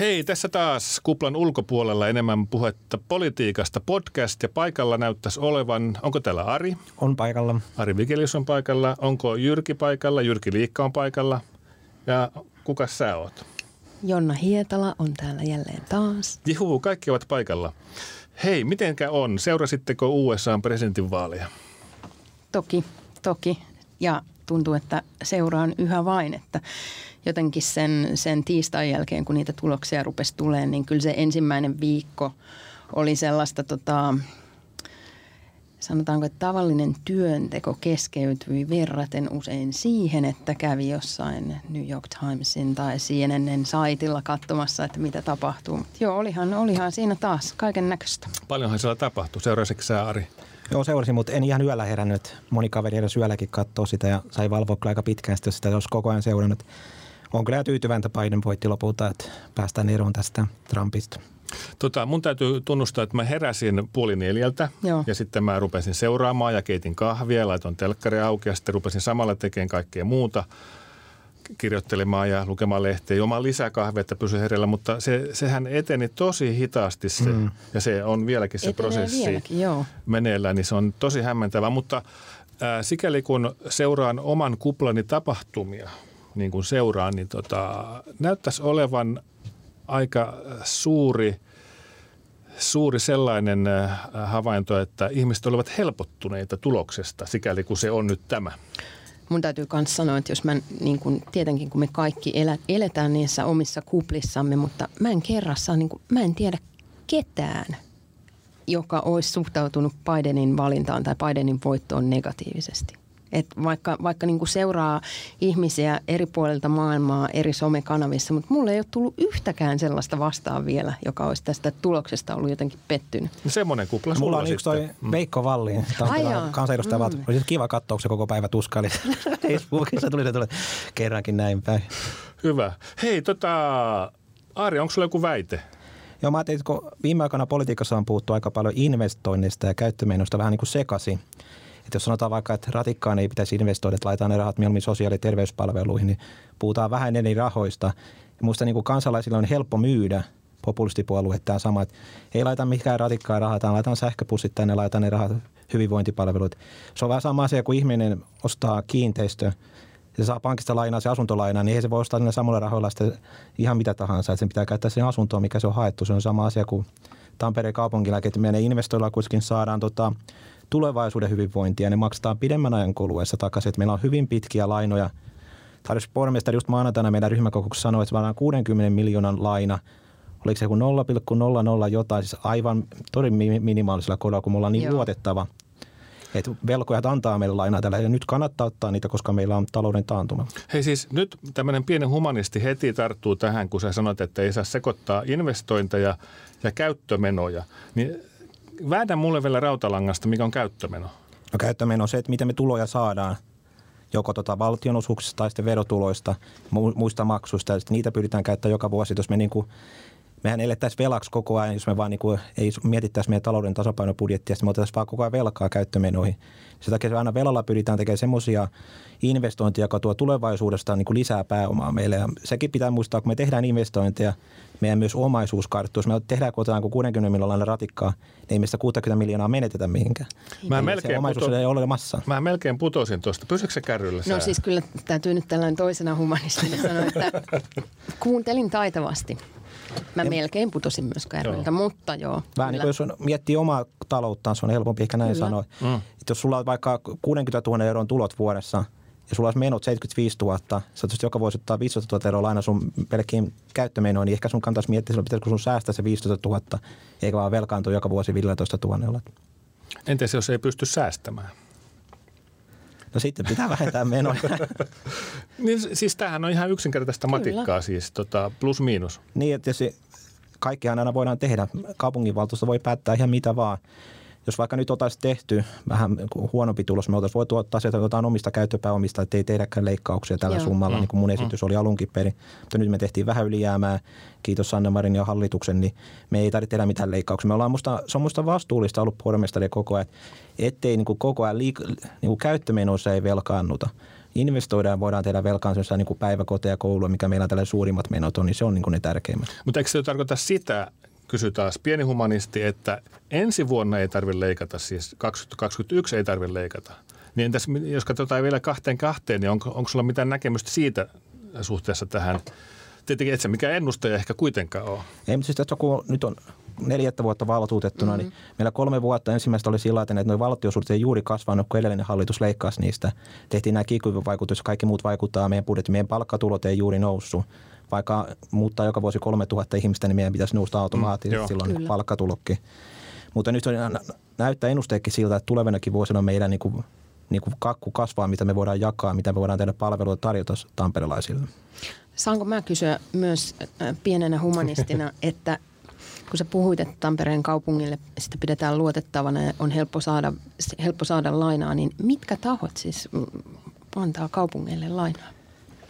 Hei, tässä taas kuplan ulkopuolella enemmän puhetta politiikasta podcast ja paikalla näyttäisi olevan, onko täällä Ari? On paikalla. Ari Vigelius on paikalla. Onko Jyrki paikalla? Jyrki Liikka on paikalla. Ja kuka sä oot? Jonna Hietala on täällä jälleen taas. Juhu, kaikki ovat paikalla. Hei, mitenkä on? Seurasitteko USAn presidentinvaaleja? Toki, toki. Ja tuntuu, että seuraan yhä vain, että jotenkin sen, sen tiistain jälkeen, kun niitä tuloksia rupesi tulemaan, niin kyllä se ensimmäinen viikko oli sellaista tota, sanotaanko, että tavallinen työnteko keskeytyi verraten usein siihen, että kävi jossain New York Timesin tai CNNn saitilla katsomassa, että mitä tapahtuu. Mutta joo, olihan, olihan siinä taas kaiken näköistä. Paljonhan siellä tapahtui. Seurasitko sä, Ari? Joo, seurasin, mutta en ihan yöllä herännyt. Moni kaveri edes yölläkin katsoo sitä ja sai valvoa kyllä aika pitkään sitä, jos sitä olisi koko ajan seurannut. On kyllä tyytyväinen, että Biden voitti lopulta, että päästään eroon tästä Trumpista. Tota, mun täytyy tunnustaa, että mä heräsin puoli neljältä Joo. ja sitten mä rupesin seuraamaan ja keitin kahvia, laitoin telkkari auki ja sitten rupesin samalla tekemään kaikkea muuta kirjoittelemaan ja lukemaan lehteä, juomaan lisää kahvia, että pysy hereillä, mutta se, sehän eteni tosi hitaasti se, mm. ja se on vieläkin se Etenee prosessi vieläkin, joo. meneillään, niin se on tosi hämmentävä, mutta ää, sikäli kun seuraan oman kuplani tapahtumia, niin kuin seuraan, niin tota, näyttäisi olevan aika suuri, suuri sellainen äh, havainto, että ihmiset olivat helpottuneita tuloksesta, sikäli kuin se on nyt tämä. Mun täytyy myös sanoa, että jos mä, niin kun, tietenkin kun me kaikki eletään niissä omissa kuplissamme, mutta mä en kerrassa, niin kun, mä en tiedä ketään, joka olisi suhtautunut Bidenin valintaan tai Bidenin voittoon negatiivisesti. Et vaikka vaikka niinku seuraa ihmisiä eri puolilta maailmaa eri somekanavissa, mutta mulle ei ole tullut yhtäkään sellaista vastaan vielä, joka olisi tästä tuloksesta ollut jotenkin pettynyt. No semmoinen kupla Mulla on yksi toi mm. Veikko Valliin, kansanedustaja, mm. olisi kiva katsoa, se koko päivä tuskaili. Facebookissa tuli se tuli kerrankin näin päin. Hyvä. Hei, tota, Ari, onko sulla joku väite? Joo, mä ajattelin, että kun viime aikoina politiikassa on puhuttu aika paljon investoinnista ja käyttömenosta vähän niin kuin sekaisin, että jos sanotaan vaikka, että ratikkaan ei pitäisi investoida, että laitetaan ne rahat mieluummin sosiaali- ja terveyspalveluihin, niin puhutaan vähän eri rahoista. Ja muista niin kuin kansalaisille on helppo myydä populistipuolue tämä sama, että ei laita mikään ratikkaa rahaa, tai laitetaan sähköpussit tänne, laitetaan ne rahat hyvinvointipalvelut. Se on vähän sama asia, kun ihminen ostaa kiinteistö, se saa pankista lainaa se asuntolaina, niin ei se voi ostaa niillä samalla rahoilla sitten ihan mitä tahansa. Että sen pitää käyttää sen asuntoon, mikä se on haettu. Se on sama asia kuin Tampereen kaupunkilääke, että meidän investoilla kuitenkin saadaan tota, tulevaisuuden hyvinvointia. Ne maksetaan pidemmän ajan kuluessa takaisin. Että meillä on hyvin pitkiä lainoja. Tarjosi pormestari just maanantaina meidän ryhmäkokouksessa sanoi, että saadaan 60 miljoonan laina. Oliko se joku 0,00 jotain, siis aivan todella minimaalisella kodolla, kun me ollaan niin Joo. luotettava. Että velkojat antaa meille lainaa tällä ja nyt kannattaa ottaa niitä, koska meillä on talouden taantuma. Hei siis nyt tämmöinen pieni humanisti heti tarttuu tähän, kun sä sanoit, että ei saa sekoittaa investointeja ja käyttömenoja. Niin Väädä mulle vielä rautalangasta, mikä on käyttömeno. No käyttömeno on se, että miten me tuloja saadaan joko tota valtionosuuksista tai sitten verotuloista, muista maksuista. Ja niitä pyritään käyttämään joka vuosi. Jos me niin kuin mehän elettäisiin velaksi koko ajan, jos me vaan niin kuin ei mietittäisi meidän talouden tasapainobudjettia, me otettaisiin vaan koko ajan velkaa käyttömenoihin. Sen takia aina velalla pyritään tekemään semmoisia investointeja, joka tuo tulevaisuudesta niin kuin lisää pääomaa meille. Ja sekin pitää muistaa, kun me tehdään investointeja, meidän myös omaisuus karttuu. Jos me tehdään kootaan 60 miljoonan ratikkaa, niin ei meistä 60 miljoonaa menetetä mihinkään. Mä melkein se omaisuus puto... ei ole olemassa. Mä melkein putosin tuosta. Pysyykö se kärryllä? No siis kyllä täytyy nyt tällainen toisena humanistina sanoa, että kuuntelin taitavasti. Mä ja, melkein putosin myös kärryiltä, mutta joo. Vähän niin kuin jos on, miettii omaa talouttaan, se on helpompi ehkä näin kyllä. sanoa. Mm. Että jos sulla on vaikka 60 000 euron tulot vuodessa – ja sulla olisi menot 75 000, sä joka vuosi ottaa 15 000 euroa laina sun pelkkiin käyttömenoon, niin ehkä sun kantaisi miettiä, että pitäisikö sun säästää se 15 000, eikä vaan velkaantua joka vuosi 15 000. Entäs jos ei pysty säästämään? No sitten pitää vähentää menoja. niin, siis tämähän on ihan yksinkertaista Kyllä. matikkaa siis, tota, plus miinus. Niin, että kaikkihan aina voidaan tehdä. Kaupunginvaltuusto voi päättää ihan mitä vaan jos vaikka nyt oltaisiin tehty vähän huonompi tulos, me oltaisiin voitu ottaa sieltä jotain omista käyttöpääomista, että ei tehdäkään leikkauksia tällä Joo. summalla, mm. niin kuin mun esitys mm. oli alunkin perin. Mutta nyt me tehtiin vähän ylijäämää, kiitos Sanna Marin ja hallituksen, niin me ei tarvitse tehdä mitään leikkauksia. Me ollaan musta, se on musta vastuullista ollut pormestari koko ajan, ettei niin kuin koko ajan liik- niin kuin käyttömenoissa ei velkaannuta. investoidaan, voidaan tehdä velkaan niin kuin päiväkoteja ja koulua, mikä meillä on tällä suurimmat menot on, niin se on niin kuin ne tärkeimmät. Mutta eikö se tarkoita sitä, kysy taas pieni humanisti, että ensi vuonna ei tarvitse leikata, siis 2021 ei tarvitse leikata. Niin entäs, jos katsotaan vielä kahteen kahteen, niin onko, onko sulla mitään näkemystä siitä suhteessa tähän? Tietenkin et se mikä ennustaja ehkä kuitenkaan ole. Ei, mutta siis tässä kun nyt on neljättä vuotta valtuutettuna, niin mm-hmm. niin meillä kolme vuotta ensimmäistä oli sillä että nuo valtiosuudet ei juuri kasvanut, kun edellinen hallitus leikkasi niistä. Tehtiin nämä kikyvaikutus, kaikki muut vaikuttaa meidän budjetti. Meidän palkkatulot ei juuri noussut. Vaikka muuttaa joka vuosi 3000 ihmistä, niin meidän pitäisi nousta automaattisesti mm, silloin Kyllä. palkkatulokki. Mutta nyt on, näyttää ennusteekin siltä, että tulevinakin vuosina meidän niin kuin, niin kuin kakku kasvaa, mitä me voidaan jakaa, mitä me voidaan tehdä palveluita tarjota tamperelaisille. Saanko mä kysyä myös äh, pienenä humanistina, että kun sä puhuit, että Tampereen kaupungille sitä pidetään luotettavana ja on helppo saada, helppo saada lainaa, niin mitkä tahot siis antaa kaupungeille lainaa?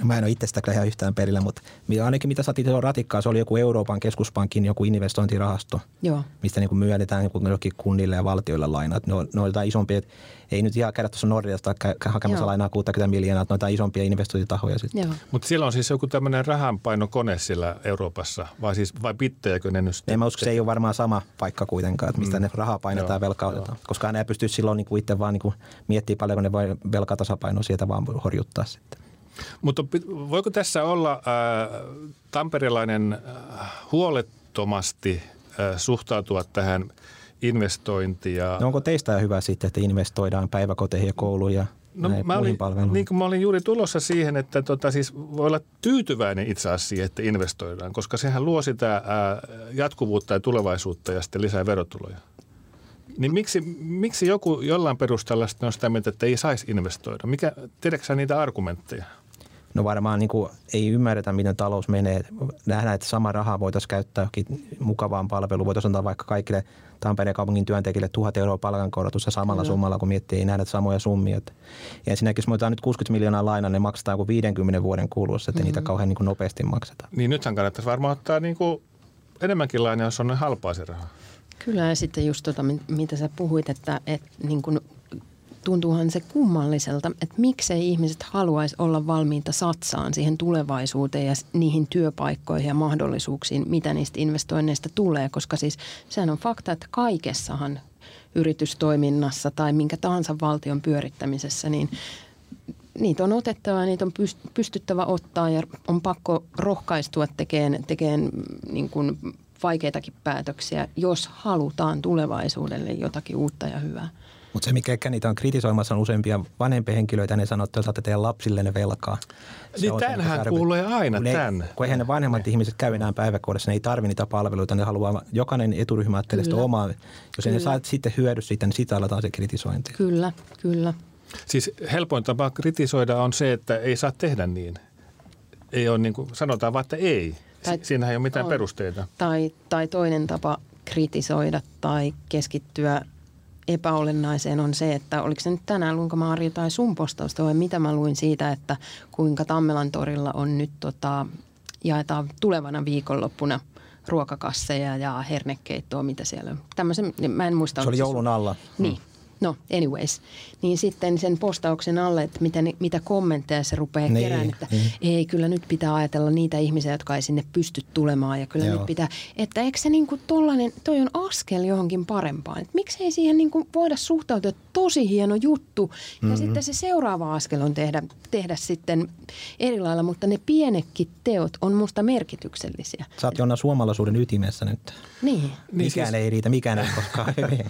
Mä en ole itse sitä ihan yhtään perillä, mutta ainakin mitä saatiin ratikkaa, se oli joku Euroopan keskuspankin joku investointirahasto, Joo. mistä niin myönnetään niin jokin kunnille ja valtioille lainat. Ne on, ne on jotain isompia, ei nyt ihan käydä tuossa Norjasta hakemassa lainaa 60 miljoonaa, että noita isompia investointitahoja sitten. Mutta siellä on siis joku tämmöinen rahanpainokone siellä Euroopassa, vai siis vai pittejäkö ne nyt? En mä usko, se ei ole varmaan sama paikka kuitenkaan, että mistä mm. ne rahaa painetaan ja velkautetaan. Koska ne ei pysty silloin niin kuin itse vaan niin miettimään paljonko ne voi velkatasapainoa sieltä vaan horjuttaa sitten. Mutta voiko tässä olla äh, tamperelainen äh, huolettomasti äh, suhtautua tähän investointiin? No onko teistä hyvä sitten, että investoidaan päiväkoteihin ja kouluihin ja No, mä olin, niin kuin mä olin juuri tulossa siihen, että tota, siis voi olla tyytyväinen itse asiassa siihen, että investoidaan, koska sehän luo sitä ää, jatkuvuutta ja tulevaisuutta ja sitten lisää verotuloja. Niin miksi, miksi joku jollain perusteella on sitä mieltä, että ei saisi investoida? Mikä, tiedätkö niitä argumentteja? No varmaan niin kuin ei ymmärretä, miten talous menee. Nähdään, että sama raha voitaisiin käyttää johonkin mukavaan palveluun. Voitaisiin antaa vaikka kaikille Tampereen kaupungin työntekijille tuhat euroa palkankorotusta samalla Kyllä. summalla, kun miettii, ei nähdä samoja summia. Ja ensinnäkin, jos me nyt 60 miljoonaa lainaa, ne maksetaan joku 50 vuoden kuluessa, että mm-hmm. niitä kauhean niin kuin nopeasti maksetaan. Niin nythän kannattaisi varmaan ottaa niin kuin enemmänkin lainaa, jos on halpaa se raha. Kyllä ja sitten just tuota, mitä sä puhuit, että, että niin kuin tuntuuhan se kummalliselta, että miksei ihmiset haluaisi olla valmiita satsaan siihen tulevaisuuteen ja niihin työpaikkoihin ja mahdollisuuksiin, mitä niistä investoinneista tulee, koska siis sehän on fakta, että kaikessahan yritystoiminnassa tai minkä tahansa valtion pyörittämisessä, niin niitä on otettava, niitä on pystyttävä ottaa ja on pakko rohkaistua tekemään, tekemään niin kuin vaikeitakin päätöksiä, jos halutaan tulevaisuudelle jotakin uutta ja hyvää. Mutta se, mikä ehkä niitä on kritisoimassa, on useampia vanhempia henkilöitä, ne sanoo, että saatte teidän lapsillenne velkaa. Se niin tämähän kuulee aina kun tämän. kun eihän ne vanhemmat ne. ihmiset käy enää päiväkodissa, ne ei tarvitse niitä palveluita, ne haluaa, jokainen eturyhmä ajattelee sitä omaa. Jos kyllä. ne saa sitten hyödy siitä, niin sitä aletaan se kritisointi. Kyllä, kyllä. Siis helpoin tapa kritisoida on se, että ei saa tehdä niin. Ei ole niin kuin, sanotaan vaan, että ei. Tai, Siinähän ei ole mitään on. perusteita. Tai, tai toinen tapa kritisoida tai keskittyä epäolennaiseen on se, että oliko se nyt tänään luinko mä Arja tai sun postausta vai mitä mä luin siitä, että kuinka Tammelan torilla on nyt tota, jaetaan tulevana viikonloppuna ruokakasseja ja hernekeittoa, mitä siellä on. Tämmöisen, mä en muista. Se oli joulun alla. Niin. No, anyways. Niin sitten sen postauksen alle, että mitä, mitä kommentteja se rupeaa niin, kerään, että niin. ei, kyllä nyt pitää ajatella niitä ihmisiä, jotka ei sinne pysty tulemaan. Ja kyllä Joo. nyt pitää, että eikö se niin kuin tollainen, toi on askel johonkin parempaan. Että miksei siihen niin kuin voida suhtautua, tosi hieno juttu. Ja mm-hmm. sitten se seuraava askel on tehdä, tehdä sitten eri lailla, mutta ne pienetkin teot on musta merkityksellisiä. Sä oot Jonna suomalaisuuden ytimessä nyt. Niin. niin mikään siis... ei riitä, mikään ei koskaan. niin.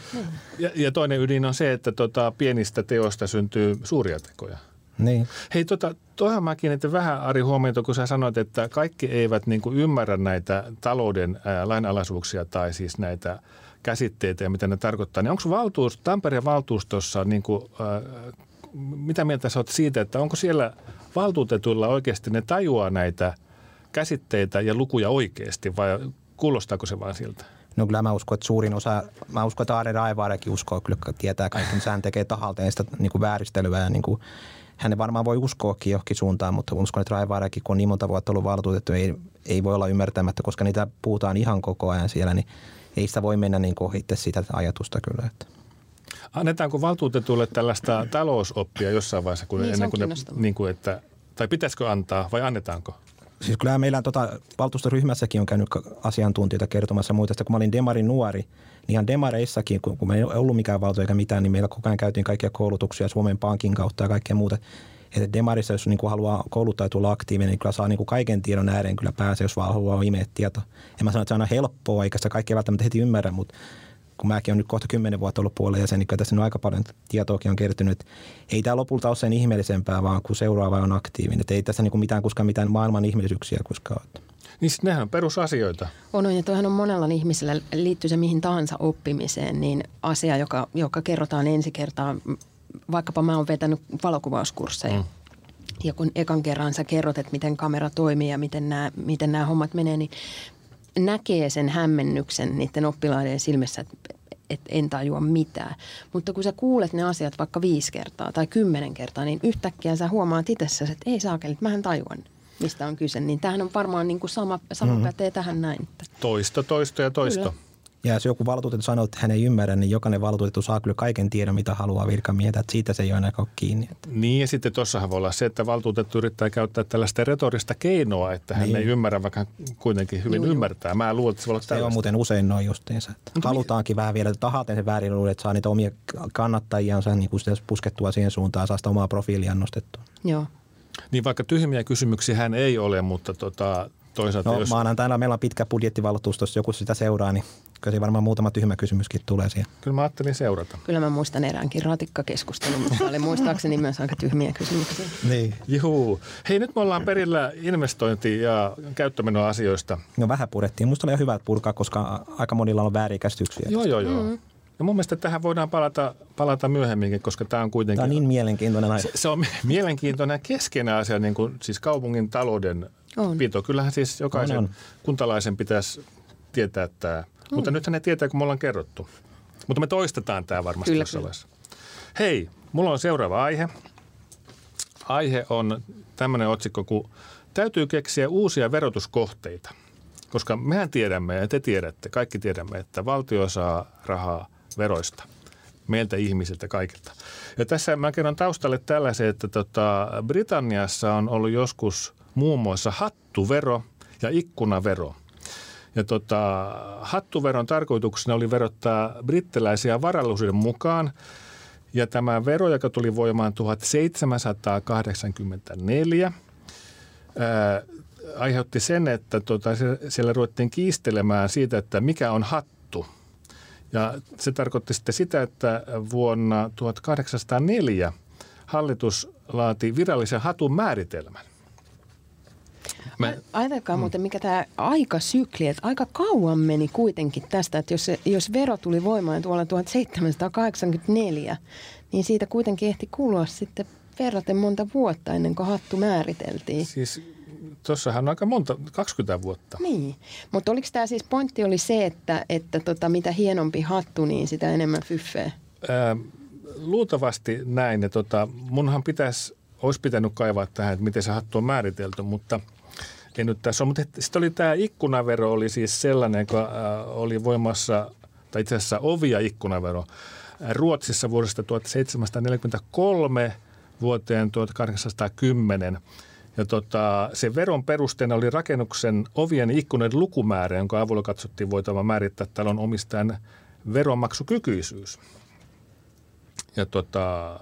ja, ja toinen ydin on se, että tota, pienistä teoista syntyy suuria tekoja. Niin. Hei, tota, tuohon mä kiinnitin vähän Ari huomiota, kun sä sanoit, että kaikki eivät niin kuin ymmärrä näitä talouden ää, lainalaisuuksia tai siis näitä käsitteitä ja mitä ne tarkoittaa. Niin onko valtuus, Tampereen valtuustossa, niin kuin, ää, mitä mieltä sä oot siitä, että onko siellä valtuutetuilla oikeasti ne tajuaa näitä käsitteitä ja lukuja oikeasti vai kuulostaako se vain siltä? No kyllä mä uskon, että suurin osa, mä uskon, että Aare Raivaarakin uskoo, kyllä tietää kaikki, mitä hän tekee tahalta ja sitä niin kuin vääristelyä ja niin kuin, hän varmaan voi uskoakin johonkin suuntaan, mutta uskon, että Raivaarakin, kun on niin monta vuotta ollut valtuutettu, ei, ei voi olla ymmärtämättä, koska niitä puhutaan ihan koko ajan siellä, niin ei sitä voi mennä niin kuin itse sitä ajatusta kyllä. Että. Annetaanko valtuutetulle tällaista talousoppia jossain vaiheessa, kun Niin, ennen kuin ne, niin kuin että, tai pitäisikö antaa vai annetaanko? Siis kyllä meillä tota, valtuustoryhmässäkin on käynyt asiantuntijoita kertomassa muita. Sitten kun mä olin Demarin nuori, niin ihan Demareissakin, kun, kun me ei ollut mikään valto eikä mitään, niin meillä koko ajan käytiin kaikkia koulutuksia Suomen Pankin kautta ja kaikkea muuta. Että Demarissa, jos niin kuin haluaa kouluttaa tulla aktiivinen, niin kyllä saa niin kuin kaiken tiedon ääreen kyllä pääsee, jos vaan haluaa imeä tieto. En mä sano, että se on aina helppoa, eikä sitä kaikki välttämättä heti ymmärrä, mutta kun mäkin olen nyt kohta kymmenen vuotta ollut puolella ja sen, niin tässä nyt aika paljon tietoakin on kertynyt. Ei tämä lopulta ole sen ihmeellisempää, vaan kun seuraava on aktiivinen. Et ei tässä niin kuin mitään, koska mitään maailman ihmeellisyyksiä koskaan ole. Niin sit nehän on perusasioita. On, on, ja toihan on monella ihmisellä, liittyy se mihin tahansa oppimiseen, niin asia, joka, joka kerrotaan ensi kertaa, vaikkapa mä oon vetänyt valokuvauskursseja. Mm. Ja kun ekan kerran sä kerrot, että miten kamera toimii ja miten nämä, miten nämä hommat menee, niin näkee sen hämmennyksen niiden oppilaiden silmissä, että että en tajua mitään. Mutta kun sä kuulet ne asiat vaikka viisi kertaa tai kymmenen kertaa, niin yhtäkkiä sä huomaat itsessäsi, että ei saakeli, että mähän tajuan, mistä on kyse. Niin tämähän on varmaan niin kuin sama, sama mm-hmm. pätee tähän näin. Toisto, toisto ja toisto. Kyllä. Ja jos joku valtuutettu sanoo, että hän ei ymmärrä, niin jokainen valtuutettu saa kyllä kaiken tiedon, mitä haluaa virkamieheltä. Että siitä se ei ole aina ole kiinni. Että Niin ja sitten tuossahan voi olla se, että valtuutettu yrittää käyttää tällaista retorista keinoa, että hän Niin. ei ymmärrä, vaikka hän kuitenkin hyvin Juu, ymmärtää. Mä luulen, että se voi olla se on muuten usein noin justiinsa. Että halutaankin vähän vielä tahaten sen väärin että saa niitä omia kannattajiansa niin kuin sitä puskettua siihen suuntaan, saa sitä omaa profiiliaan nostettua. joo. Niin vaikka tyhmiä kysymyksiä hän ei ole, mutta tota, toisaalta No jos... maanantaina meillä on pitkä budjettivaltuusto, jos joku sitä seuraa, niin kyllä varmaan muutama tyhmä kysymyskin tulee siihen. Kyllä mä ajattelin seurata. Kyllä mä muistan eräänkin ratikkakeskustelun, mutta oli muistaakseni myös aika tyhmiä kysymyksiä. Niin. Juu. Hei, nyt me ollaan perillä investointi- ja käyttömenoasioista. No vähän purettiin. Musta oli hyvä purkaa, koska aika monilla on väärinkäsityksiä. Joo, joo, joo. Mm. Ja mun mielestä tähän voidaan palata, palata myöhemminkin, koska tämä on kuitenkin... Tämä on niin mielenkiintoinen aihe. se, se on mielenkiintoinen keskeinen asia, niin kuin, siis kaupungin talouden On. pito. Kyllähän siis jokaisen On, on, on. kuntalaisen pitäisi tietää tämä. Mutta nythän ne tietää, kun me ollaan kerrottu. Mutta me toistetaan tämä varmasti Kyllä, jossain kyllä. vaiheessa. Hei, mulla on seuraava aihe. Aihe on tämmöinen otsikko, kun täytyy keksiä uusia verotuskohteita. Koska mehän tiedämme ja te tiedätte, kaikki tiedämme, että valtio saa rahaa veroista. Meiltä ihmisiltä kaikilta. Ja tässä mä kerron taustalle tällaisen, että tota, Britanniassa on ollut joskus muun muassa hattuvero ja ikkunavero. Ja tota, hattuveron tarkoituksena oli verottaa brittiläisiä varallisuuden mukaan. Ja tämä vero, joka tuli voimaan 1784, ää, aiheutti sen, että tota, siellä ruvettiin kiistelemään siitä, että mikä on hattu. Ja se tarkoitti sitten sitä, että vuonna 1804 hallitus laati virallisen hatun määritelmän. Me, Ajatelkaa mm. muuten, mikä tämä aikasykli, että aika kauan meni kuitenkin tästä, että jos, se, jos vero tuli voimaan tuolla 1784, niin siitä kuitenkin ehti kulua sitten verraten monta vuotta ennen kuin hattu määriteltiin. siis tuossahan on aika monta, 20 vuotta. Niin, mutta oliko tämä siis pointti oli se, että, että tota, mitä hienompi hattu, niin sitä enemmän fyffeä? Ää, luultavasti näin. Ja tota, munhan pitäisi, olisi pitänyt kaivaa tähän, että miten se hattu on määritelty, mutta ei nyt tässä. Mutta sitten oli tämä ikkunavero, oli siis sellainen, joka ää, oli voimassa, tai itse asiassa ovi- ja ikkunavero ää, Ruotsissa vuodesta 1743 vuoteen 1810. Ja tota, se veron perusteena oli rakennuksen ovien ikkunoiden lukumäärä, jonka avulla katsottiin voitavan määrittää talon omistajan veronmaksukykyisyys. Ja tota,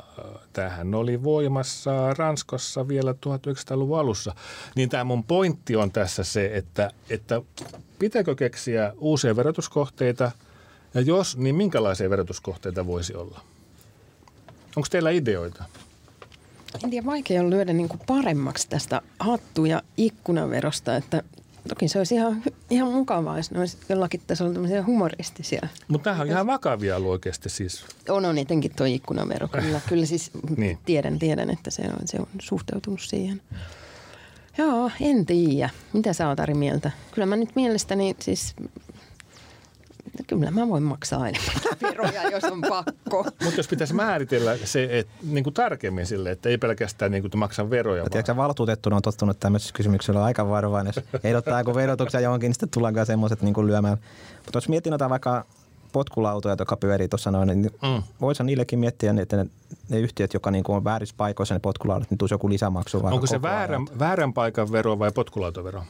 tämähän oli voimassa Ranskassa vielä 1900-luvun alussa. Niin tämä mun pointti on tässä se, että, että pitääkö keksiä uusia verotuskohteita ja jos, niin minkälaisia verotuskohteita voisi olla? Onko teillä ideoita? En tiedä, vaikea on lyödä niin paremmaksi tästä hattu- ja ikkunaverosta, että toki se olisi ihan, ihan mukavaa, jos ne olisi jollakin tasolla tämmöisiä humoristisia. Mutta tämähän on ihan vakavia ollut oikeasti siis. On, on etenkin tuo ikkunavero. Kyllä, kyllä siis Niin. tiedän, tiedän, että se on, se on suhteutunut siihen. Joo, en tiedä. Mitä sä oot Ari mieltä? Kyllä mä nyt mielestäni siis, kyllä mä voin maksaa enemmän veroja, jos on pakko. Mutta jos pitäisi määritellä se et, niin kuin tarkemmin sille, että ei pelkästään niin kuin, että maksa veroja, Ja vaan tiedätkö, valtuutettuna on tottunut tämmöisissä kysymyksissä olla aika varovainen. Jos ehdottaa joku verotuksia johonkin, niin sitten tullaan semmoiset niin kuin lyömään. Mutta jos mietin noita vaikka potkulautoja, jotka pyörii tuossa noin, niin mm. voisi niillekin miettiä, että ne, ne yhtiöt, jotka niin on väärissä paikoissa ne potkulaudat, niin tulisi joku lisämaksu. Onko se väärän, väärän paikan vero vai potkulautavero?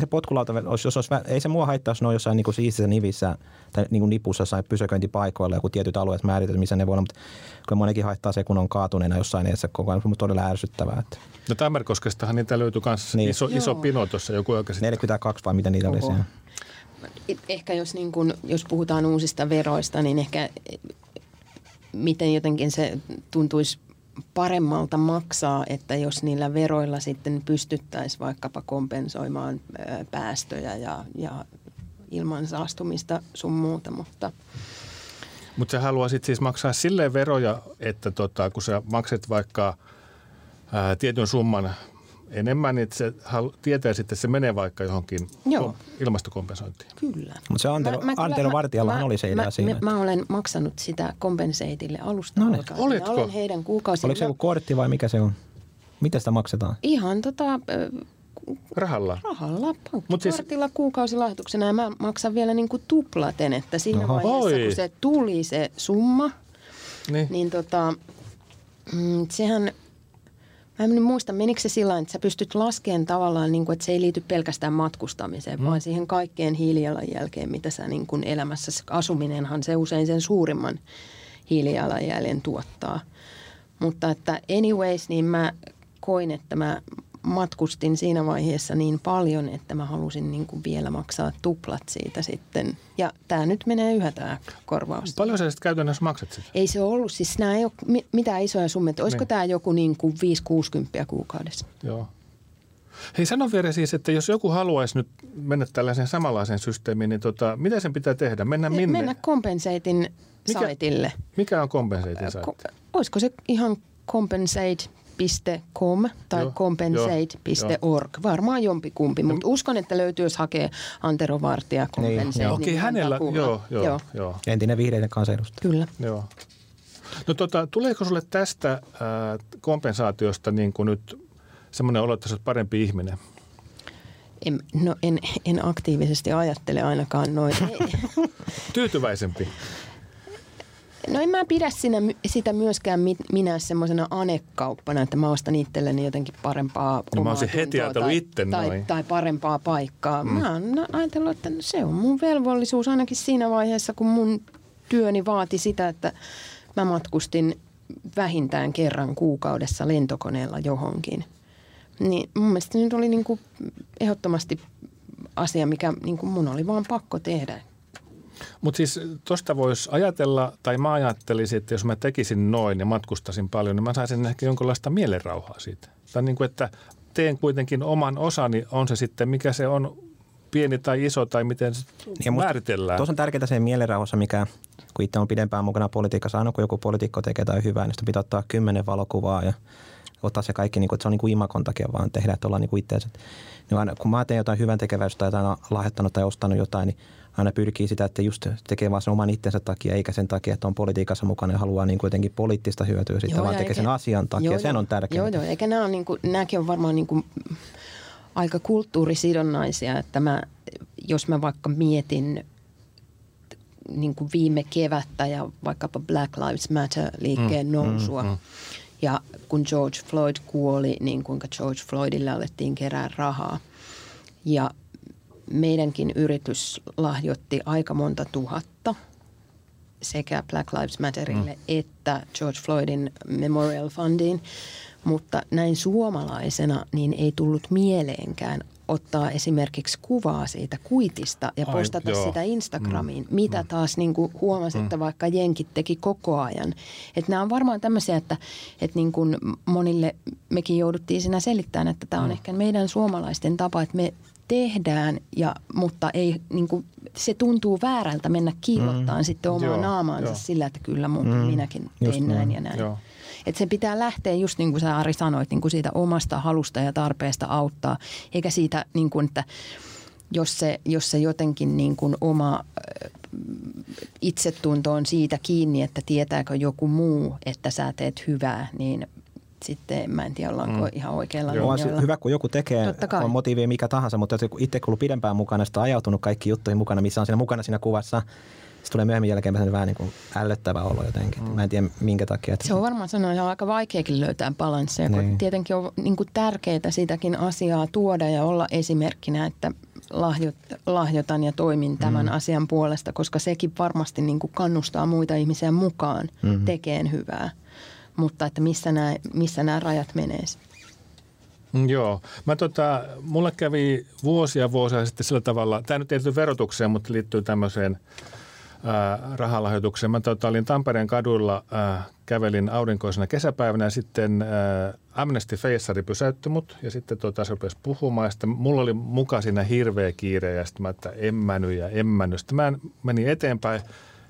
Se potkulauta, jos, jos olisi, ei se mua haittaa, jos ne on jossain niin siistissä nivissä tai niin kuin nipussa jossain pysäköintipaikoilla, joku tietyt alueet määritelty, missä ne voi olla, mutta kyllä monekin haittaa se, kun on kaatuneena jossain edessä koko ajan, mutta todella ärsyttävää. Että. No Tammerkoskestahan niitä löytyi myös niin. iso, iso pino tuossa joku aika sitten. 42 vai mitä niitä Oho. oli siellä. Ehkä jos, niin kun, jos puhutaan uusista veroista, niin ehkä miten jotenkin se tuntuisi paremmalta maksaa, että jos niillä veroilla sitten pystyttäisiin vaikkapa kompensoimaan päästöjä ja, ja ilman saastumista sun muuta, mutta mutta sä haluaisit siis maksaa silleen veroja, että tota, kun sä makset vaikka ää, tietyn summan enemmän, niin se tietäisi, että se menee vaikka johonkin Joo. ilmastokompensointiin. Kyllä. Mutta se Antero, mä, mä Antero Vartijallahan oli se idea mä, siinä. Mä, mä olen maksanut sitä kompenseitille alusta no niin. Oletko? Mä olen heidän kuukausi... Oliko se joku kortti vai mikä se on? Miten sitä maksetaan? Ihan tota... Rahalla? Rahalla, pankkikortilla siis... kuukausilahjoituksena ja mä maksan vielä niin kuin tuplaten, että siinä Oho. vaiheessa Oi. kun se tuli se summa, niin, niin tota, mm, sehän Mä en muista, menikö se sillä että sä pystyt laskemaan tavallaan, niin kuin, että se ei liity pelkästään matkustamiseen, mm. vaan siihen kaikkeen hiilijalanjälkeen, mitä sä niin kuin elämässä, asuminenhan se usein sen suurimman hiilijalanjäljen tuottaa. Mutta että anyways, niin mä koin, että mä matkustin siinä vaiheessa niin paljon, että mä halusin niin kuin vielä maksaa tuplat siitä sitten. Ja tämä nyt menee yhä tämä korvaus. Paljon sä sitten käytännössä maksat sitä? Ei se ollut, siis nämä ei ole mitään isoja summia. Olisiko niin. tämä joku niin kuin 5-60 kuukaudessa? Joo. Hei sano vielä siis, että jos joku haluaisi nyt mennä tällaiseen samanlaiseen systeemiin, niin tota, mitä sen pitää tehdä? Mennä minne? Mennä Compensatein mikä, saitille. Mikä on Compensatein saitti? Olisiko se ihan compensate compensate.com tai joo, compensate.org. Joo. Varmaan jompikumpi, mutta no. uskon, että löytyy, jos hakee Antero Vartija compensate. Niin, Okei, okay, hänellä, joo, joo, joo. joo. Entinen vihreiden kansanedustaja. Kyllä. Joo. No tota, tuleeko sulle tästä äh, kompensaatiosta niin kuin nyt semmoinen olo, että olet parempi ihminen? En, no en, en aktiivisesti ajattele ainakaan noin. Tyytyväisempi? No en mä pidä siinä, sitä myöskään minä semmoisena anekauppana, että mä ostan itselleni jotenkin parempaa no, mä heti tai, itse tai, tai parempaa paikkaa. Mm. Mä oon ajatellut, että se on mun velvollisuus ainakin siinä vaiheessa, kun mun työni vaati sitä, että mä matkustin vähintään kerran kuukaudessa lentokoneella johonkin. Niin mun mielestä se nyt oli niin kuin ehdottomasti asia, mikä niin kuin mun oli vaan pakko tehdä. Mutta siis tuosta voisi ajatella, tai mä ajattelisin, että jos mä tekisin noin ja matkustasin paljon, niin mä saisin ehkä jonkinlaista mielenrauhaa siitä. Tai niin kuin, että teen kuitenkin oman osani, on se sitten mikä se on, pieni tai iso tai miten se ja määritellään. Tuossa on tärkeää se mielenrauhassa, mikä kun itse on pidempään mukana politiikassa, aina kun joku poliitikko tekee jotain hyvää, niin sitä pitää ottaa kymmenen valokuvaa ja ottaa se kaikki, niin kuin, että se on niin kuin imakon takia vaan tehdä, että ollaan niin kuin itseänsä. Niin aina, kun mä teen jotain hyvän tekeväistä tai jotain lahjoittanut tai ostanut jotain, niin aina pyrkii sitä, että just tekee vaan sen oman itsensä takia, eikä sen takia, että on politiikassa mukana ja haluaa niin kuitenkin poliittista hyötyä siitä, joo, vaan tekee eikä, sen asian takia. Joo, sen on tärkeää. Joo, joo, eikä nämä on niin kuin, nämäkin on varmaan niin kuin aika kulttuurisidonnaisia, että mä, jos mä vaikka mietin niin kuin viime kevättä ja vaikkapa Black Lives Matter-liikkeen mm, nousua. Mm, mm. Ja kun George Floyd kuoli, niin kuinka George Floydille alettiin kerää rahaa. Ja meidänkin yritys lahjoitti aika monta tuhatta sekä Black Lives Matterille mm. että George Floydin Memorial Fundiin. Mutta näin suomalaisena niin ei tullut mieleenkään ottaa esimerkiksi kuvaa siitä kuitista ja postata Ai, sitä Instagramiin, mm, mitä mm, taas niin kuin huomasi, mm. että vaikka jenkit teki koko ajan. Että nämä on varmaan tämmöisiä, että, että niin kuin monille mekin jouduttiin siinä selittämään, että tämä on mm. ehkä meidän suomalaisten tapa, että me tehdään, ja, mutta ei, niin kuin, se tuntuu väärältä mennä kiillottaan mm. sitten omaa Joo, naamaansa jo. sillä, että kyllä mun, mm. minäkin tein näin ja näin. Joo. Et se pitää lähteä just niin kuin sä Ari sanoit, niin kuin siitä omasta halusta ja tarpeesta auttaa, eikä siitä, niin kuin, että jos se, jos se jotenkin niin kuin oma itsetunto on siitä kiinni, että tietääkö joku muu, että sä teet hyvää, niin sitten mä en tiedä, ollaanko mm. ihan oikealla Joo. On hyvä, kun joku tekee, on motiivi mikä tahansa, mutta jos itse kuuluu pidempään mukana, sitä on ajautunut kaikki juttuihin mukana, missä on siinä mukana siinä kuvassa, se tulee myöhemmin jälkeen vähän niin kuin ällöttävä olo jotenkin. Mm. Mä en tiedä minkä takia. Että... Se on varmaan sanoa, että on aika vaikeakin löytää balansseja, niin. kun tietenkin on niin kuin tärkeää sitäkin asiaa tuoda ja olla esimerkkinä, että lahjo, lahjoitan ja toimin tämän mm. asian puolesta, koska sekin varmasti niin kuin kannustaa muita ihmisiä mukaan mm. tekeen hyvää. Mutta että missä nämä, missä nämä rajat menee mm, Joo. Mä tota, mulle kävi vuosia vuosia sitten sillä tavalla, tämä nyt ei verotukseen, mutta liittyy tämmöiseen – rahalahjoituksen. Mä tota, olin Tampereen kaduilla, äh, kävelin aurinkoisena kesäpäivänä ja sitten äh, Amnesty Faceri pysäytti mut ja sitten tota, se rupesi puhumaan ja sitten mulla oli muka siinä hirveä kiire ja sitten mä, että emmäny ja emmäny. Sitten mä menin eteenpäin.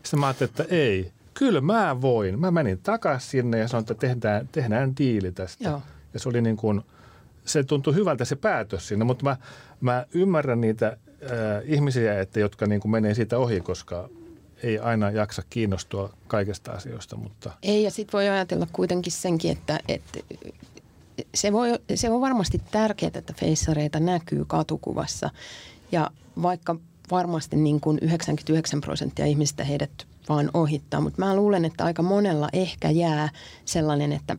Sitten mä ajattelin, että ei, kyllä mä voin. Mä menin takaisin sinne ja sanoin, että tehdään, tehdään diili tästä. Joo. Ja se oli niin kuin, se tuntui hyvältä se päätös siinä, mutta mä, mä ymmärrän niitä äh, ihmisiä, että, jotka niin kuin menee siitä ohi, koska ei aina jaksa kiinnostua kaikesta asioista. Mutta... Ei, ja sitten voi ajatella kuitenkin senkin, että, että se, voi, se on varmasti tärkeää, että feissareita näkyy katukuvassa. Ja vaikka varmasti niin kuin 99 prosenttia ihmistä heidät vaan ohittaa, mutta mä luulen, että aika monella ehkä jää sellainen, että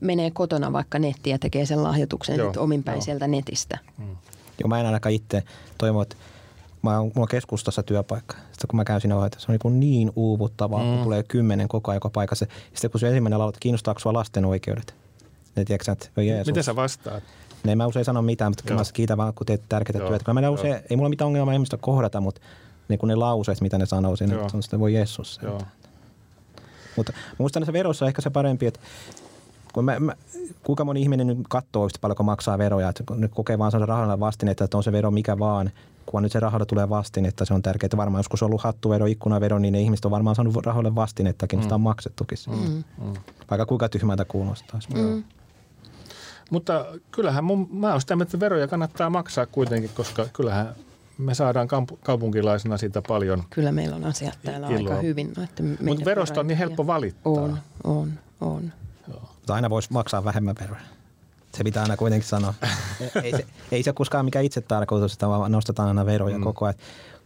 menee kotona vaikka nettiä ja tekee sen lahjoituksen Joo, ominpäin jo. sieltä netistä. Mm. Joo, mä en ainakaan itse toivo, että mä oon, mulla on keskustassa työpaikka. Sitten kun mä käyn siinä vaiheessa, se on niin, niin uuvuttavaa, mm. kun tulee kymmenen koko ajan paikassa. Sitten kun se ensimmäinen lauta, kiinnostaako sua lasten oikeudet? Ne tiedätkö, että Jeesus. Miten sä vastaat? Ne mä usein sano mitään, mutta Joo. mä kiitän vaan, kun teet tärkeitä työtä. Mä usein, ei mulla mitään ongelmaa ihmistä kohdata, mutta niin kun ne lauseet, mitä ne sanoo siinä, on sitä voi Jeesus. Joo. Mutta muistan näissä veroissa ehkä se parempi, että kun mä, mä, kuinka moni ihminen nyt katsoo yhtä paljon, kun maksaa veroja, että nyt kokee vaan sellaisen rahalla vastin, että on se vero mikä vaan, kun nyt se rahalla tulee vastin, että se on tärkeää. Varmaan joskus on ollut hattuvero, ikkunavero, niin ne ihmiset on varmaan saanut rahoille vastinettakin, mm. sitä on maksettukin. Mm. Mm. Vaikka kuinka tyhmältä kuulostaisi. Mm. Mutta kyllähän mun, mä oon sitä että veroja kannattaa maksaa kuitenkin, koska kyllähän me saadaan kaupunkilaisena siitä paljon Kyllä meillä on asiat täällä iloa. aika hyvin. Mutta verosta on niin helppo valittaa. On, on, on. Joo. Mutta aina voisi maksaa vähemmän veroja. Se pitää aina kuitenkin sanoa. ei, se, ei se koskaan mikä itse tarkoitus, että vaan nostetaan aina veroja mm. koko ajan.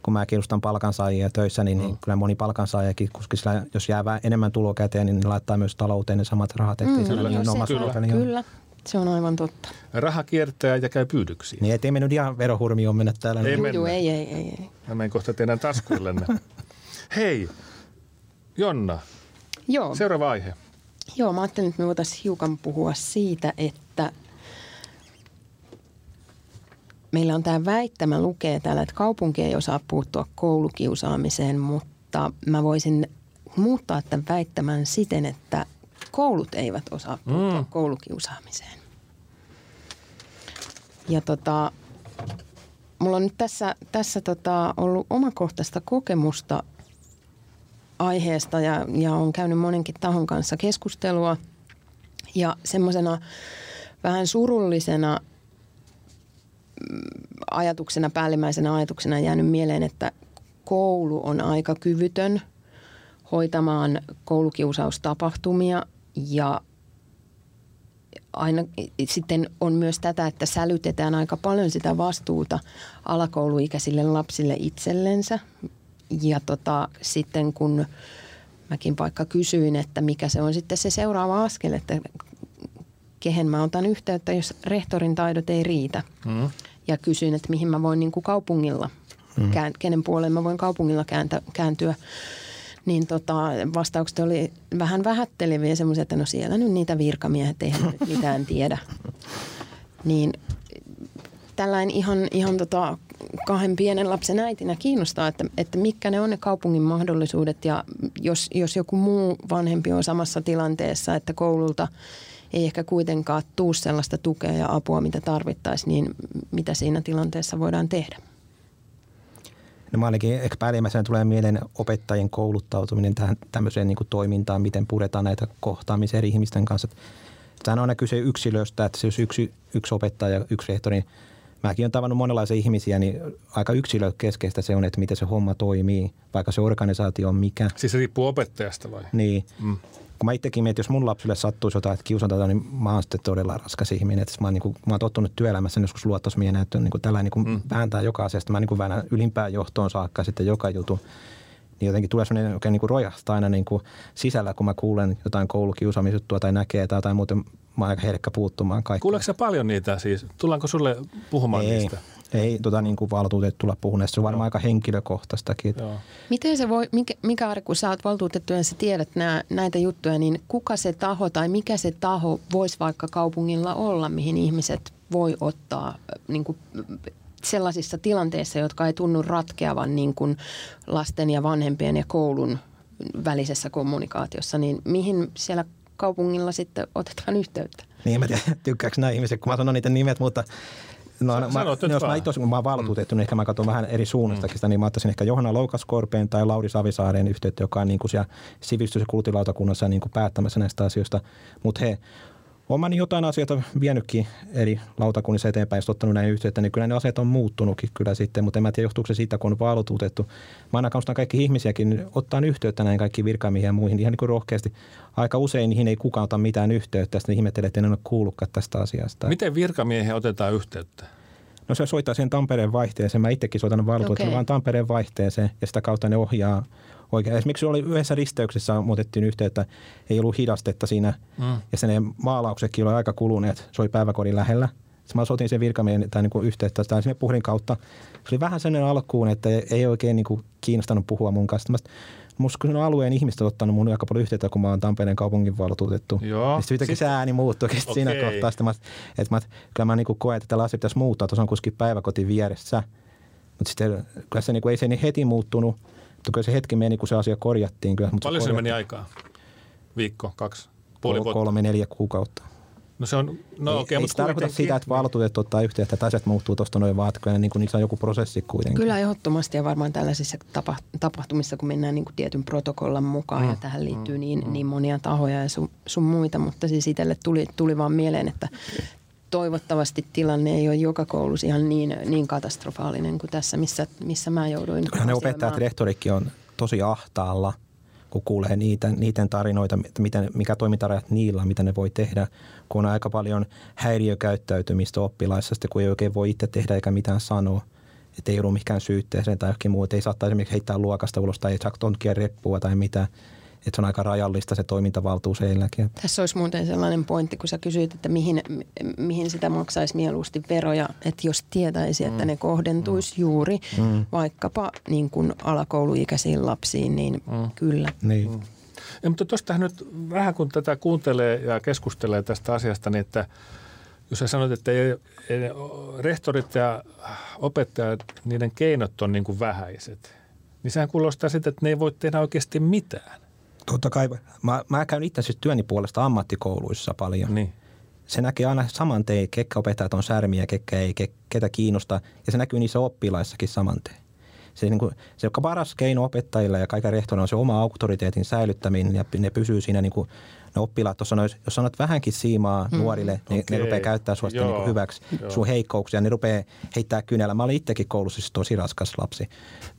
Kun mä kiinnostan palkansaajia töissä, niin, niin mm. kyllä moni palkansaajakin, koska sillä, jos jää enemmän tuloa käteen, niin ne laittaa myös talouteen ne samat rahat, ettei mm, kyllä, niin kyllä, niin kyllä. Se on aivan totta. Raha kiertää ja käy pyydyksiin. Niin, ettei me nyt ihan verohurmioon mennä täällä. Ei mennä. ei, ei, ei, ei. Mä menen kohta teidän taskuillenne. Hei, Jonna. Joo. Seuraava aihe. Joo, mä ajattelin, että me voitaisiin hiukan puhua siitä, että meillä on tämä väittämä lukee täällä, että kaupunki ei osaa puuttua koulukiusaamiseen, mutta mä voisin muuttaa tämän väittämän siten, että koulut eivät osaa puuttua mm. koulukiusaamiseen. Ja tota, mulla on nyt tässä, tässä tota ollut omakohtaista kokemusta aiheesta ja, ja on käynyt monenkin tahon kanssa keskustelua. Ja semmoisena vähän surullisena mm, ajatuksena, päällimmäisenä ajatuksena jäänyt mieleen, että koulu on aika kyvytön hoitamaan koulukiusaustapahtumia ja aina sitten on myös tätä, että sälytetään aika paljon sitä vastuuta alakouluikäisille lapsille itsellensä, ja tota, sitten kun mäkin vaikka kysyin, että mikä se on sitten se seuraava askel, että kehen mä otan yhteyttä, jos rehtorin taidot ei riitä. Mm. Ja kysyin, että mihin mä voin niin kuin kaupungilla, mm. kään, kenen puoleen mä voin kaupungilla kääntä, kääntyä. Niin tota, vastaukset oli vähän vähätteleviä semmoisia, että no siellä nyt niitä virkamiehet ei mitään tiedä. Niin tällainen ihan, ihan tota kahden pienen lapsen äitinä kiinnostaa, että, että mitkä ne on ne kaupungin mahdollisuudet ja jos, jos joku muu vanhempi on samassa tilanteessa, että koululta ei ehkä kuitenkaan tuu sellaista tukea ja apua, mitä tarvittaisiin, niin mitä siinä tilanteessa voidaan tehdä? No mä ainakin ehkä päällimmäisenä tulee mieleen opettajien kouluttautuminen tähän tämmöiseen niin kuin toimintaan, miten puretaan näitä kohtaamisia eri ihmisten kanssa. Tämä on aina kyse yksilöstä, että jos yksi, yksi opettaja, yksi rehtori, niin mäkin olen tavannut monenlaisia ihmisiä, niin aika yksilökeskeistä se on, että miten se homma toimii, vaikka se organisaatio on mikä. Siis se riippuu opettajasta vai? Niin. Mm. Kun mä itsekin mietin, jos mun lapsille sattuisi jotain, että kiusataan, niin mä oon sitten todella raskas ihminen. Että mä, oon, niin kuin, mä oon tottunut työelämässä joskus luottamusmiehen, että niin kuin tällä niin kuin mm. vääntää joka asiasta. Mä niin kuin väännän ylimpään johtoon saakka sitten joka jutu. Niin jotenkin tulee sellainen oikein niin kuin rojahtaa aina niin kuin sisällä, kun mä kuulen jotain koulukiusaamisjuttua tai näkee tai jotain muuta. Mä oon aika herkkä puuttumaan kaikkeen. Kuuleeko paljon niitä siis? Tullaanko sulle puhumaan Ei. niistä? Ei tota niin kuin valtuutettulla puhuneessa, se on varmaan aika henkilökohtaistakin. Joo. Miten se voi, mikä, mikä Ari, kun sä oot valtuutettu ja sä tiedät nää, näitä juttuja, niin kuka se taho tai mikä se taho voisi vaikka kaupungilla olla, mihin ihmiset voi ottaa niin kuin, sellaisissa tilanteissa, jotka ei tunnu ratkeavan niin kuin lasten ja vanhempien ja koulun välisessä kommunikaatiossa, niin mihin siellä kaupungilla sitten otetaan yhteyttä? Niin, en mä tiedä, tykkääkö nämä ihmiset, kun mä sanon niiden nimet, mutta No, mä, sanot nyt jos mä vaan. itse, kun mä oon valtuutettu, niin ehkä mä katson vähän eri suunnastakin sitä, niin mä ottaisin ehkä Johanna Loukaskorpeen tai Lauri Savisaareen yhteyttä, joka on niin kuin siellä sivistys- ja kulttilautakunnassa niin kuin päättämässä näistä asioista. Mutta he Olen jotain asioita vienytkin eri lautakunnissa eteenpäin, jos ottanut näin yhteyttä, niin kyllä ne asiat on muuttunutkin kyllä sitten, mutta en mä tiedä johtuuko se siitä, kun on valtuutettu. Mä aina kannustan kaikki ihmisiäkin niin ottaa yhteyttä näin kaikki virkamiehiä ja muihin ihan niin kuin rohkeasti. Aika usein niihin ei kukaan ota mitään yhteyttä, ja sitten ihmettelee, että en ole kuullutkaan tästä asiasta. Miten virkamiehen otetaan yhteyttä? No se soittaa sen Tampereen vaihteeseen. Mä itsekin soitan valtuutettu Okei. vaan Tampereen vaihteeseen ja sitä kautta ne ohjaa oikein. Esimerkiksi oli yhdessä risteyksessä me otettiin yhteyttä, ei ollut hidastetta siinä Mm. ja sen maalauksetkin oli aika kuluneet. Se oli päiväkodin lähellä. Sitten mä soitin sen virkamiehen tai niin yhteyttä tai sinne puhelin kautta. Se oli vähän sellainen alkuun, että ei oikein niin kuin kiinnostanut puhua mun kanssa. Musta kun alueen ihmiset on ottanut mun aika paljon yhteyttä, kun mä oon Tampereen kaupunginvaltuutettu. Joo. Niin sitten yhtäkkiä Sit- se ääni muuttui okay. siinä kohtaa. Sitten mä, että mä, kyllä mä niinku koen, että tällä asia pitäisi muuttaa, tuossa on kuitenkin päiväkotin vieressä. Mutta sitten kyllä se niinku, ei se niin heti muuttunut, mutta kyllä se hetki meni, kun se asia korjattiin. Kyllä, mutta Paljon se meni aikaa? Viikko, kaksi, puoli vuotta? kolme, neljä kuukautta. No se on, no ei, okei, ei mutta se tarkoita kuitenkin- sitä, että valtuutettu ottaa yhteyttä, että asiat muuttuu tuosta noin kyllä niin kuin, niissä on joku prosessi kuitenkin. Kyllä ehdottomasti ja varmaan tällaisissa tapa, tapahtumissa, kun mennään niin kuin tietyn protokollan mukaan mm. ja tähän liittyy niin, mm. niin monia tahoja ja sun, sun muita, mutta siis itselle tuli, tuli vaan mieleen, että toivottavasti tilanne ei ole joka koulussa ihan niin, niin katastrofaalinen kuin tässä, missä, missä mä jouduin Kyllä ne opettajat, asioimaan. rehtorikin on tosi ahtaalla, kun kuulee niitä, niiden tarinoita, että miten, mikä toimintarajat niillä on, mitä ne voi tehdä, kun on aika paljon häiriökäyttäytymistä oppilaissa, sitten kun ei oikein voi itse tehdä eikä mitään sanoa. Että ei ollut mikään syytteeseen tai johonkin muuta. Ei saattaa esimerkiksi heittää luokasta ulos tai ei saa tontkia reppua tai mitä. Että se on aika rajallista se toimintavaltuus heilläkin. Tässä olisi muuten sellainen pointti, kun sä kysyit, että mihin, mi- mihin sitä maksaisi mieluusti veroja, että jos tietäisi, että ne kohdentuisi juuri vaikkapa niin kuin alakouluikäisiin lapsiin, niin kyllä. Niin. Mm. Ja, mutta tuosta nyt vähän kun tätä kuuntelee ja keskustelee tästä asiasta, niin että jos sä sanot, että ei, ei, rehtorit ja opettajat, niiden keinot on niin kuin vähäiset, niin sehän kuulostaa sitä, että ne ei voi tehdä oikeasti mitään. Totta kai. Mä, mä käyn itse asiassa työni puolesta ammattikouluissa paljon. Niin. se näkee aina saman tein, ketkä opettajat on särmiä, ketkä ei, ke- ketä kiinnostaa. Ja se näkyy niissä oppilaissakin saman tein. Se, niin kuin, se joka paras keino opettajilla ja kaiken rehtorilla on se oma auktoriteetin säilyttäminen ja ne pysyy siinä niin kuin, ne oppilaat, tuossa nois, jos sanot vähänkin siimaa mm. nuorille, niin Okei. ne rupeaa käyttää sua niin kuin hyväksi Joo. sun heikkouksia. Ne rupeaa heittää kynällä. Mä olin itsekin koulussa siis tosi raskas lapsi.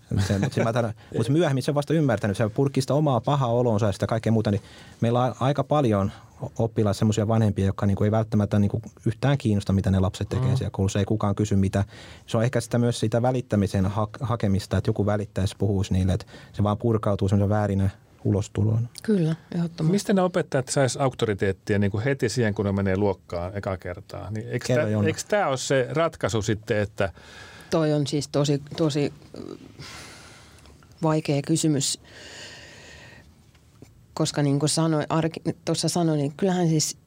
Mutta, mä tarvitsen- mutta myöhemmin se on vasta ymmärtänyt. Se purkki sitä omaa pahaa olonsa ja sitä kaikkea muuta. Niin meillä on aika paljon oppilaissa semmoisia vanhempia, jotka niinku ei välttämättä niinku yhtään kiinnosta, mitä ne lapset tekee mm. siellä koulussa. Ei kukaan kysy mitä. Se on ehkä sitä myös sitä välittämisen ha- hakemista, että joku välittäisi puhuisi niille, että se vaan purkautuu semmoisen väärinä ulostuloon. Kyllä, ehdottomasti. Mistä ne opettajat sais auktoriteettia niin kuin heti siihen, kun ne menee luokkaan eka kertaa? Niin eikö, tämä, eikö tämä ole se ratkaisu sitten, että Toi on siis tosi, tosi vaikea kysymys, koska niin kuin sanoin, Arki- tuossa sanoin, niin kyllähän siis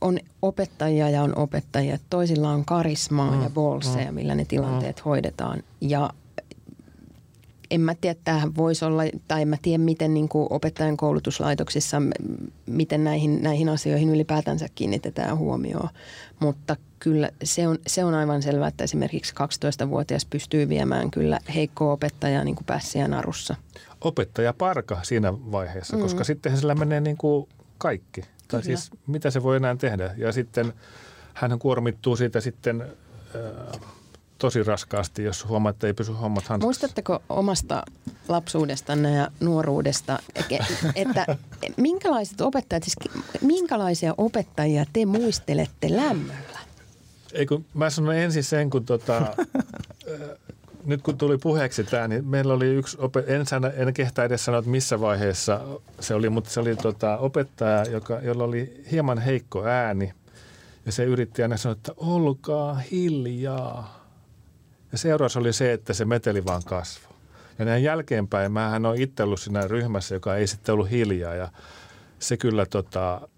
on opettajia ja on opettajia. Toisilla on karismaa mm, ja bolseja, millä ne tilanteet mm. hoidetaan. Ja en mä tiedä, tämähän voisi olla, tai en mä tiedä, miten niin kuin opettajan koulutuslaitoksissa, miten näihin, näihin asioihin ylipäätänsä kiinnitetään huomioon. Mutta kyllä se on, se on aivan selvää, että esimerkiksi 12-vuotias pystyy viemään kyllä heikkoa opettajaa niin kuin pässiä narussa. opettaja parka siinä vaiheessa, mm. koska sitten sillä menee niin kuin kaikki. Tai Kyllä. siis mitä se voi enää tehdä. Ja sitten hän kuormittuu siitä sitten äh, tosi raskaasti, jos huomaa, että ei pysy hommat hanskassa. Muistatteko omasta lapsuudestanne ja nuoruudesta, että minkälaiset opettajat, siis minkälaisia opettajia te muistelette lämmöllä? Ei kun mä sanon ensin sen, kun tota, nyt kun tuli puheeksi tämä, niin meillä oli yksi, en, sano, en kehtaa edes sanoa, että missä vaiheessa se oli, mutta se oli tota, opettaja, joka, jolla oli hieman heikko ääni. Ja se yritti aina sanoa, että olkaa hiljaa. Ja seuraus oli se, että se meteli vaan kasvoi. Ja näin jälkeenpäin, mähän on itse ollut siinä ryhmässä, joka ei sitten ollut hiljaa. Ja se kyllä tota,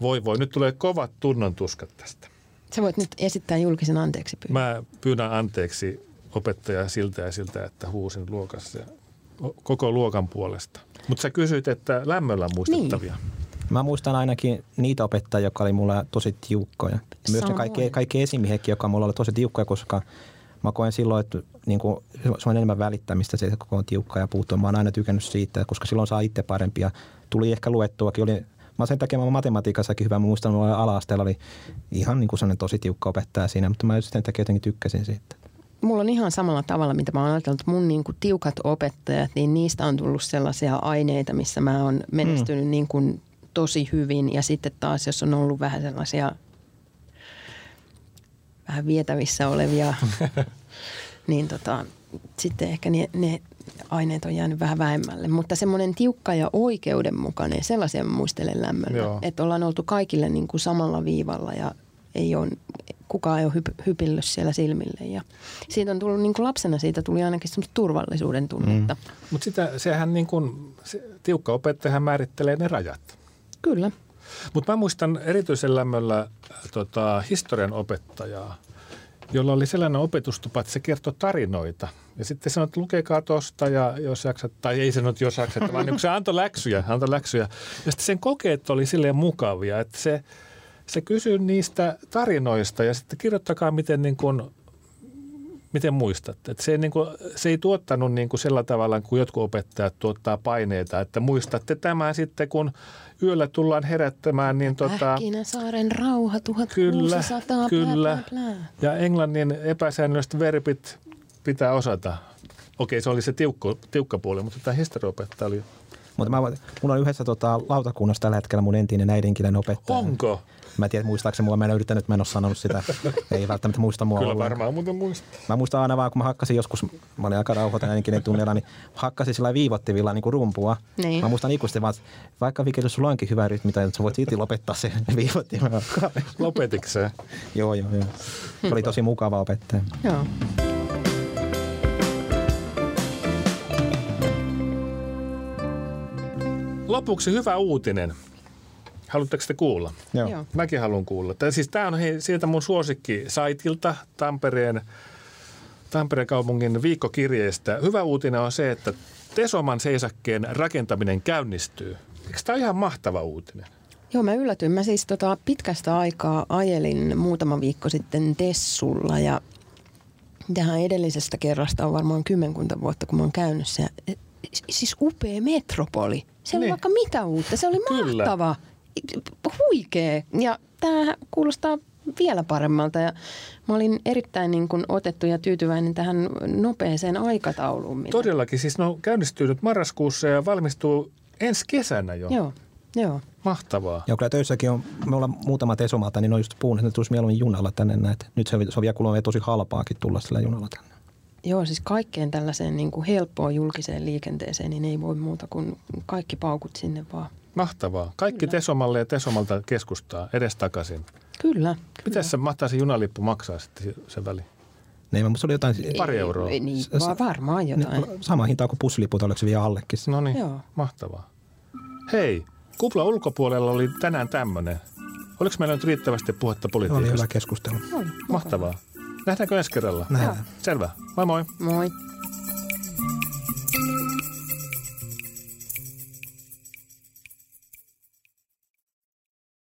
voi voi. Nyt tulee kovat tunnon tuskat tästä. Sä voit nyt esittää julkisen anteeksi pyynnön. Mä pyydän anteeksi opettaja siltä ja siltä, että huusin luokassa ja koko luokan puolesta. Mutta sä kysyit, että lämmöllä muistettavia. Niin. Mä muistan ainakin niitä opettajia, jotka oli mulle tosi tiukkoja. Myös ne kaikki, kaikki esimiehetkin, jotka mulla oli tosi tiukkoja, koska mä koen silloin, että niin kuin, se on enemmän välittämistä se, kun on tiukka ja puuttuu. Mä oon aina tykännyt siitä, koska silloin saa itse parempia. Tuli ehkä luettuakin. Oli, mä sen takia mä matematiikassakin hyvä. Mä muistan, että ala-asteella oli ihan niin kuin tosi tiukka opettaja siinä, mutta mä sen takia jotenkin tykkäsin siitä mulla on ihan samalla tavalla, mitä mä oon ajatellut, että mun niin kuin tiukat opettajat, niin niistä on tullut sellaisia aineita, missä mä oon menestynyt mm. niin kuin tosi hyvin. Ja sitten taas, jos on ollut vähän sellaisia vähän vietävissä olevia, niin tota, sitten ehkä ne, ne aineet on jäänyt vähän vähemmälle. Mutta semmoinen tiukka ja oikeudenmukainen, sellaisia mä muistelen lämmöllä. Joo. Että ollaan oltu kaikille niin kuin samalla viivalla ja ei ole, kukaan ei ole hyp, hypillyt siellä silmille. Ja siitä on tullut, niin kuin lapsena siitä tuli ainakin semmoista turvallisuuden tunnetta. Mm. Mutta sitä, sehän niin kuin, se, tiukka opettajahan määrittelee ne rajat. Kyllä. Mutta mä muistan erityisen lämmöllä tota, historian opettajaa, jolla oli sellainen opetustupa, että se kertoi tarinoita. Ja sitten sanoi, että lukekaa tuosta ja jos jaksat, tai ei sanonut jos jaksat, vaan niin se antoi läksyjä, antoi läksyjä. Ja sitten sen kokeet oli silleen mukavia, että se, se kysyi niistä tarinoista ja sitten kirjoittakaa, miten niin kuin miten muistatte? Että se, ei, niin kuin, se ei tuottanut niin kuin sillä tavalla, kuin jotkut opettajat tuottaa paineita, että muistatte tämän sitten, kun yöllä tullaan herättämään. Niin tota, saaren rauha 1600. Kyllä, kyllä. Plää, plää. Ja englannin epäsäännölliset verbit pitää osata. Okei, se oli se tiukko, tiukka puoli, mutta tämä historiaopettaja oli mutta mä, mulla on yhdessä tota, lautakunnassa tällä hetkellä mun entinen äidinkielen opettaja. Onko? Mä en tiedä, muistaakseni mua. Mä en ole yrittänyt, mä en ole sanonut sitä. Ei välttämättä muista mua Kyllä ollenkaan. varmaan muuten muista. Mä muistan aina vaan, kun mä hakkasin joskus, mä olin aika rauhoitan äidinkielen tunnilla, niin hakkasin sillä viivottivilla niin kuin rumpua. Niin. Mä muistan ikuisesti vaan, vaikka Viki, jos sulla onkin hyvä rytmi, tai sä voit silti lopettaa se viivottimella. Lopetiko se? joo, joo, joo. Se oli tosi mukava opettaja. Joo. Lopuksi hyvä uutinen. Haluatteko te kuulla? Joo. Mäkin haluan kuulla. Tämä, siis tämä on hei, sieltä mun suosikkisaitilta Tampereen, Tampereen kaupungin viikkokirjeestä. Hyvä uutinen on se, että Tesoman seisakkeen rakentaminen käynnistyy. Eikö tämä ole ihan mahtava uutinen? Joo, mä yllätyin. Mä siis tota pitkästä aikaa ajelin muutama viikko sitten Tessulla ja tähän edellisestä kerrasta on varmaan kymmenkunta vuotta, kun mä oon käynyt se. Siis upea metropoli. Se oli niin. vaikka mitä uutta. Se oli Kyllä. mahtava huikea. Ja tämä kuulostaa vielä paremmalta ja mä olin erittäin niin kuin otettu ja tyytyväinen tähän nopeeseen aikatauluun. Mitä... Todellakin, siis ne on käynnistynyt marraskuussa ja valmistuu ensi kesänä jo. Joo, joo. Mahtavaa. Joo, kyllä töissäkin on, me ollaan muutama esomalta, niin ne on just puhunut, että ne tulisi mieluummin junalla tänne näet. Nyt se, se on vielä tosi halpaakin tulla sillä junalla tänne. Joo, siis kaikkeen tällaiseen niin kuin helppoon julkiseen liikenteeseen, niin ei voi muuta kuin kaikki paukut sinne vaan. Mahtavaa. Kaikki kyllä. Tesomalle ja Tesomalta keskustaa edestakaisin. Kyllä. Miten se mahtaa se junalippu maksaa sitten se väli? Niin, mutta se oli jotain... Pari euroa. Ei, niin, vaan varmaan jotain. Niin, sama hinta kuin pussiliput, oliko se vielä allekin? No niin, mahtavaa. Hei, kupla ulkopuolella oli tänään tämmöinen. Oliko meillä nyt riittävästi puhetta politiikasta? Oli hyvä keskustelu. Mahtavaa. Nähdäänkö ensi kerralla? Nähdään. Selvä. Moi moi. Moi.